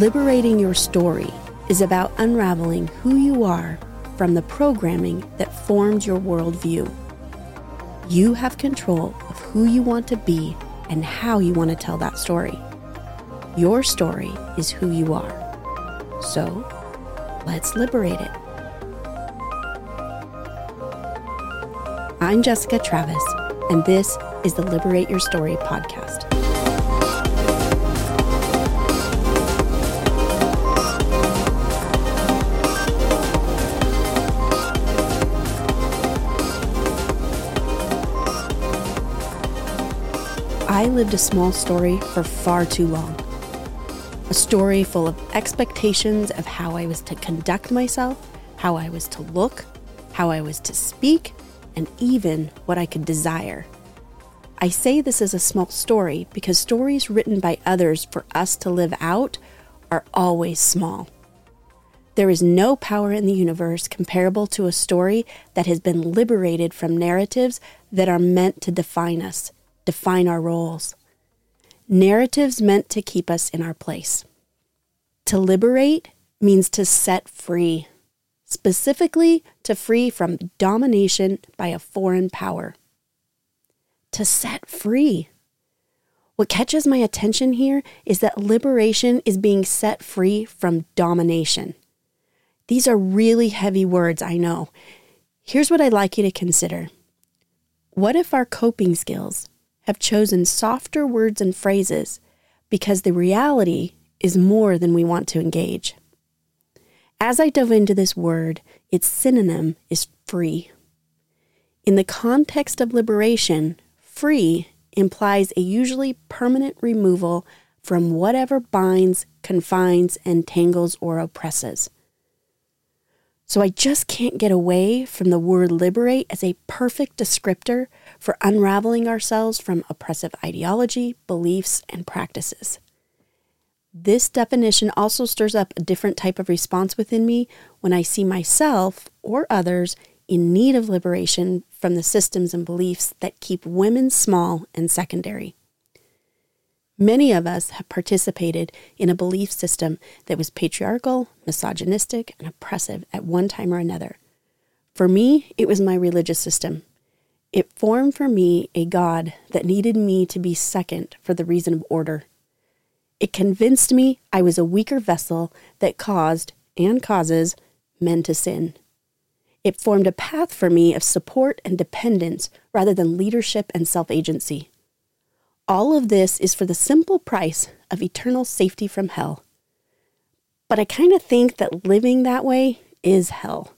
Liberating your story is about unraveling who you are from the programming that formed your worldview. You have control of who you want to be and how you want to tell that story. Your story is who you are. So, let's liberate it. I'm Jessicah Travis, and this is the Liberate Your Story podcast. I lived a small story for far too long. A story full of expectations of how I was to conduct myself, how I was to look, how I was to speak, and even what I could desire. I say this is a small story because stories written by others for us to live out are always small. There is no power in the universe comparable to a story that has been liberated from narratives that are meant to define us define our roles. Narratives meant to keep us in our place. To liberate means to set free, specifically to free from domination by a foreign power. To set free. What catches my attention here is that liberation is being set free from domination. These are really heavy words, I know. Here's what I'd like you to consider. What if our coping skills have chosen softer words and phrases because the reality is more than we want to engage. As I dove into this word, its synonym is free. In the context of liberation, free implies a usually permanent removal from whatever binds, confines, entangles, or oppresses. So I just can't get away from the word liberate as a perfect descriptor for unraveling ourselves from oppressive ideology, beliefs, and practices. This definition also stirs up a different type of response within me when I see myself or others in need of liberation from the systems and beliefs that keep women small and secondary. Many of us have participated in a belief system that was patriarchal, misogynistic, and oppressive at one time or another. For me, it was my religious system. It formed for me a God that needed me to be second for the reason of order. It convinced me I was a weaker vessel that caused and causes men to sin. It formed a path for me of support and dependence rather than leadership and self agency. All of this is for the simple price of eternal safety from hell. But I kind of think that living that way is hell.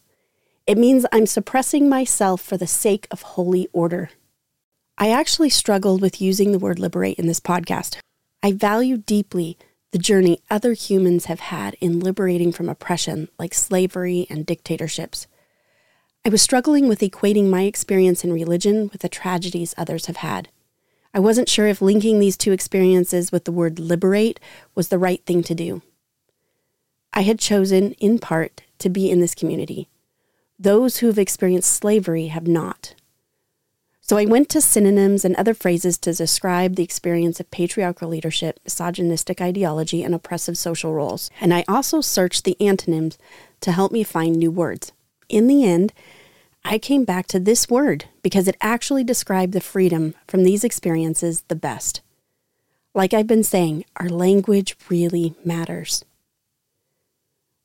It means I'm suppressing myself for the sake of holy order. I actually struggled with using the word liberate in this podcast. I value deeply the journey other humans have had in liberating from oppression, like slavery and dictatorships. I was struggling with equating my experience in religion with the tragedies others have had. I wasn't sure if linking these two experiences with the word liberate was the right thing to do. I had chosen, in part, to be in this community. Those who have experienced slavery have not. So I went to synonyms and other phrases to describe the experience of patriarchal leadership, misogynistic ideology, and oppressive social roles. And I also searched the antonyms to help me find new words. In the end, I came back to this word because it actually described the freedom from these experiences the best. Like I've been saying, our language really matters.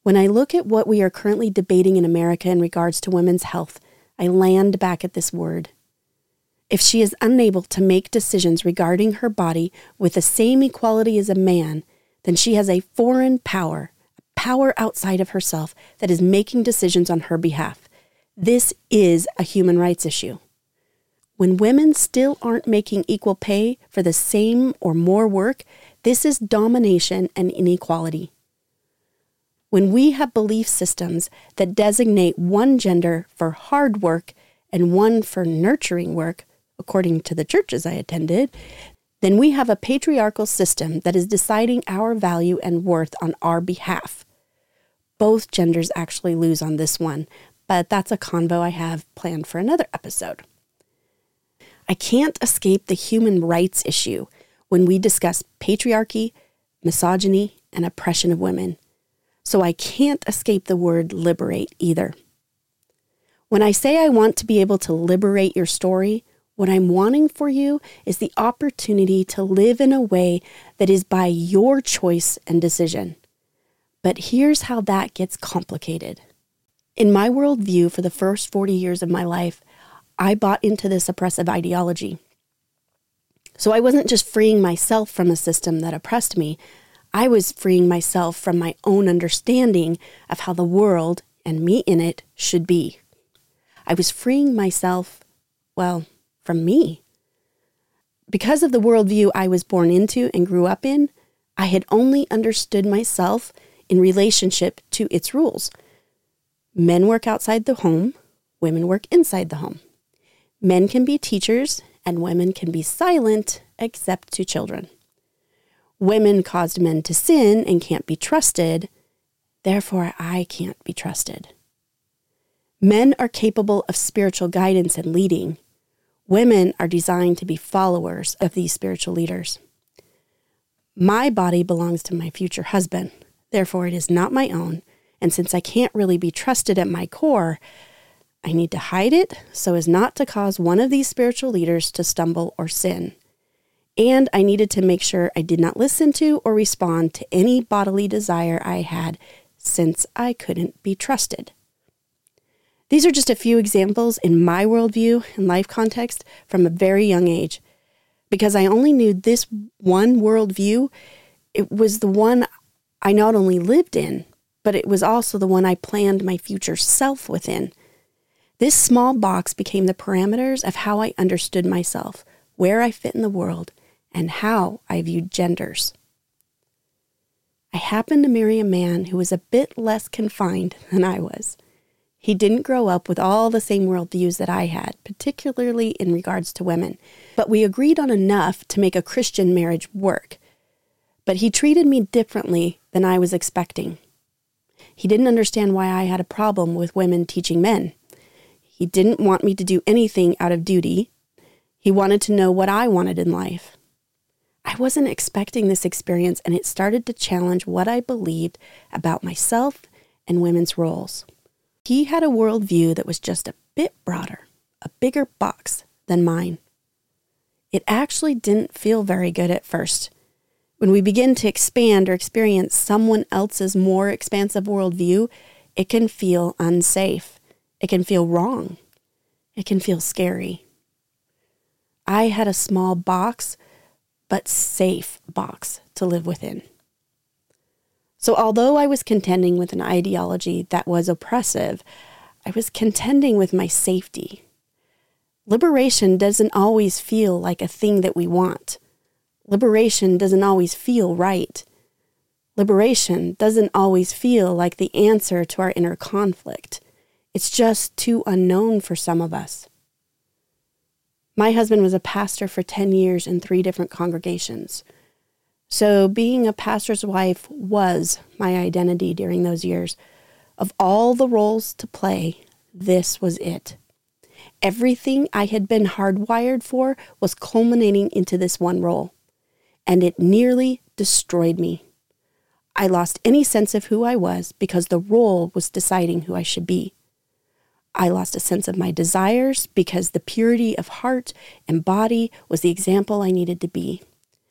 When I look at what we are currently debating in America in regards to women's health, I land back at this word. If she is unable to make decisions regarding her body with the same equality as a man, then she has a foreign power, a power outside of herself that is making decisions on her behalf. This is a human rights issue. When women still aren't making equal pay for the same or more work, this is domination and inequality. When we have belief systems that designate one gender for hard work and one for nurturing work, according to the churches I attended, then we have a patriarchal system that is deciding our value and worth on our behalf. Both genders actually lose on this one, but that's a convo I have planned for another episode. I can't escape the human rights issue when we discuss patriarchy, misogyny, and oppression of women. So I can't escape the word liberate either. When I say I want to be able to liberate your story, what I'm wanting for you is the opportunity to live in a way that is by your choice and decision. But here's how that gets complicated. In my worldview, for the first 40 years of my life, I bought into this oppressive ideology. So I wasn't just freeing myself from a system that oppressed me, I was freeing myself from my own understanding of how the world and me in it should be. I was freeing myself, well, from me. Because of the worldview I was born into and grew up in, I had only understood myself in relationship to its rules. Men work outside the home, women work inside the home. Men can be teachers, and women can be silent except to children. Women caused men to sin and can't be trusted, therefore, I can't be trusted. Men are capable of spiritual guidance and leading, Women are designed to be followers of these spiritual leaders. My body belongs to my future husband, therefore, it is not my own. And since I can't really be trusted at my core, I need to hide it so as not to cause one of these spiritual leaders to stumble or sin. And I needed to make sure I did not listen to or respond to any bodily desire I had since I couldn't be trusted. These are just a few examples in my worldview and life context from a very young age. Because I only knew this one worldview, it was the one I not only lived in, but it was also the one I planned my future self within. This small box became the parameters of how I understood myself, where I fit in the world, and how I viewed genders. I happened to marry a man who was a bit less confined than I was. He didn't grow up with all the same worldviews that I had, particularly in regards to women, but we agreed on enough to make a Christian marriage work. But he treated me differently than I was expecting. He didn't understand why I had a problem with women teaching men. He didn't want me to do anything out of duty. He wanted to know what I wanted in life. I wasn't expecting this experience, and it started to challenge what I believed about myself and women's roles. He had a worldview that was just a bit broader, a bigger box than mine. It actually didn't feel very good at first. When we begin to expand or experience someone else's more expansive worldview, it can feel unsafe. It can feel wrong. It can feel scary. I had a small box, but safe box to live within. So, although I was contending with an ideology that was oppressive, I was contending with my safety. Liberation doesn't always feel like a thing that we want. Liberation doesn't always feel right. Liberation doesn't always feel like the answer to our inner conflict. It's just too unknown for some of us. My husband was a pastor for 10 years in three different congregations. So, being a pastor's wife was my identity during those years. Of all the roles to play, this was it. Everything I had been hardwired for was culminating into this one role, and it nearly destroyed me. I lost any sense of who I was because the role was deciding who I should be. I lost a sense of my desires because the purity of heart and body was the example I needed to be.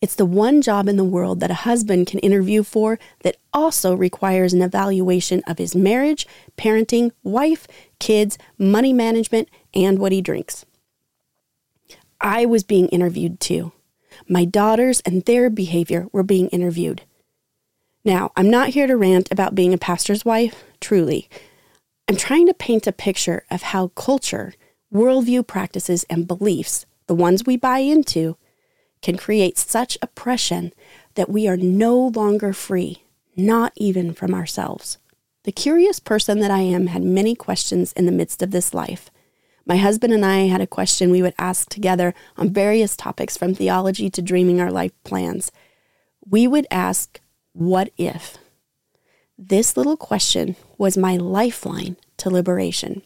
It's the one job in the world that a husband can interview for that also requires an evaluation of his marriage, parenting, wife, kids, money management, and what he drinks. I was being interviewed too. My daughters and their behavior were being interviewed. Now, I'm not here to rant about being a pastor's wife, truly. I'm trying to paint a picture of how culture, worldview practices, and beliefs, the ones we buy into, can create such oppression that we are no longer free, not even from ourselves. The curious person that I am had many questions in the midst of this life. My husband and I had a question we would ask together on various topics from theology to dreaming our life plans. We would ask, What if? This little question was my lifeline to liberation.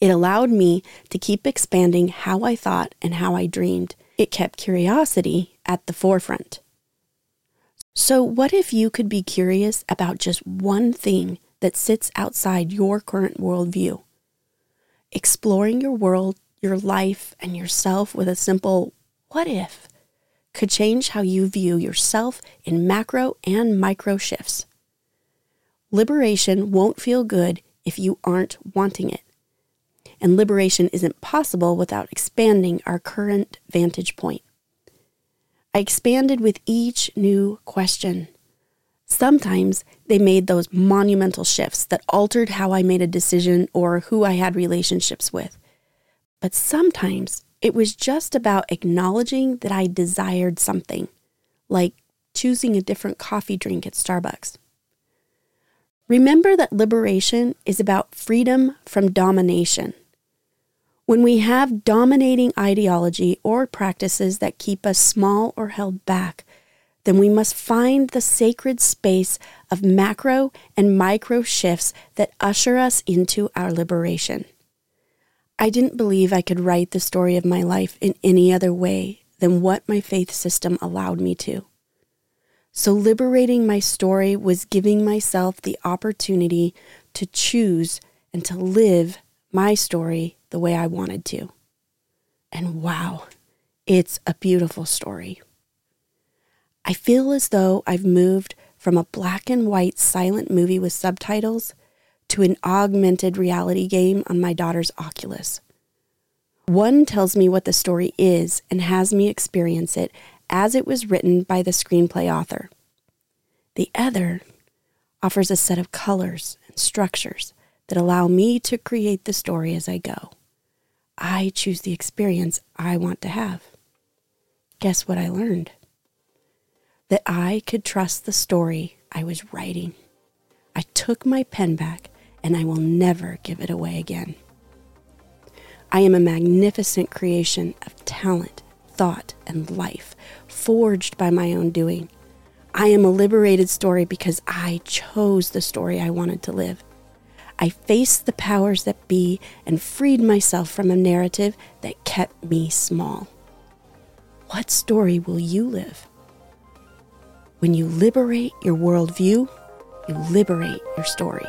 It allowed me to keep expanding how I thought and how I dreamed. It kept curiosity at the forefront. So, what if you could be curious about just one thing that sits outside your current worldview? Exploring your world, your life, and yourself with a simple what if could change how you view yourself in macro and micro shifts. Liberation won't feel good if you aren't wanting it. And liberation isn't possible without expanding our current vantage point. I expanded with each new question. Sometimes they made those monumental shifts that altered how I made a decision or who I had relationships with. But sometimes it was just about acknowledging that I desired something, like choosing a different coffee drink at Starbucks. Remember that liberation is about freedom from domination. When we have dominating ideology or practices that keep us small or held back, then we must find the sacred space of macro and micro shifts that usher us into our liberation. I didn't believe I could write the story of my life in any other way than what my faith system allowed me to. So, liberating my story was giving myself the opportunity to choose and to live my story the way I wanted to. And wow, it's a beautiful story. I feel as though I've moved from a black and white silent movie with subtitles to an augmented reality game on my daughter's Oculus. One tells me what the story is and has me experience it as it was written by the screenplay author. The other offers a set of colors and structures that allow me to create the story as I go. I choose the experience I want to have. Guess what I learned? That I could trust the story I was writing. I took my pen back and I will never give it away again. I am a magnificent creation of talent, thought, and life, forged by my own doing. I am a liberated story because I chose the story I wanted to live. I faced the powers that be and freed myself from a narrative that kept me small. What story will you live? When you liberate your worldview, you liberate your story.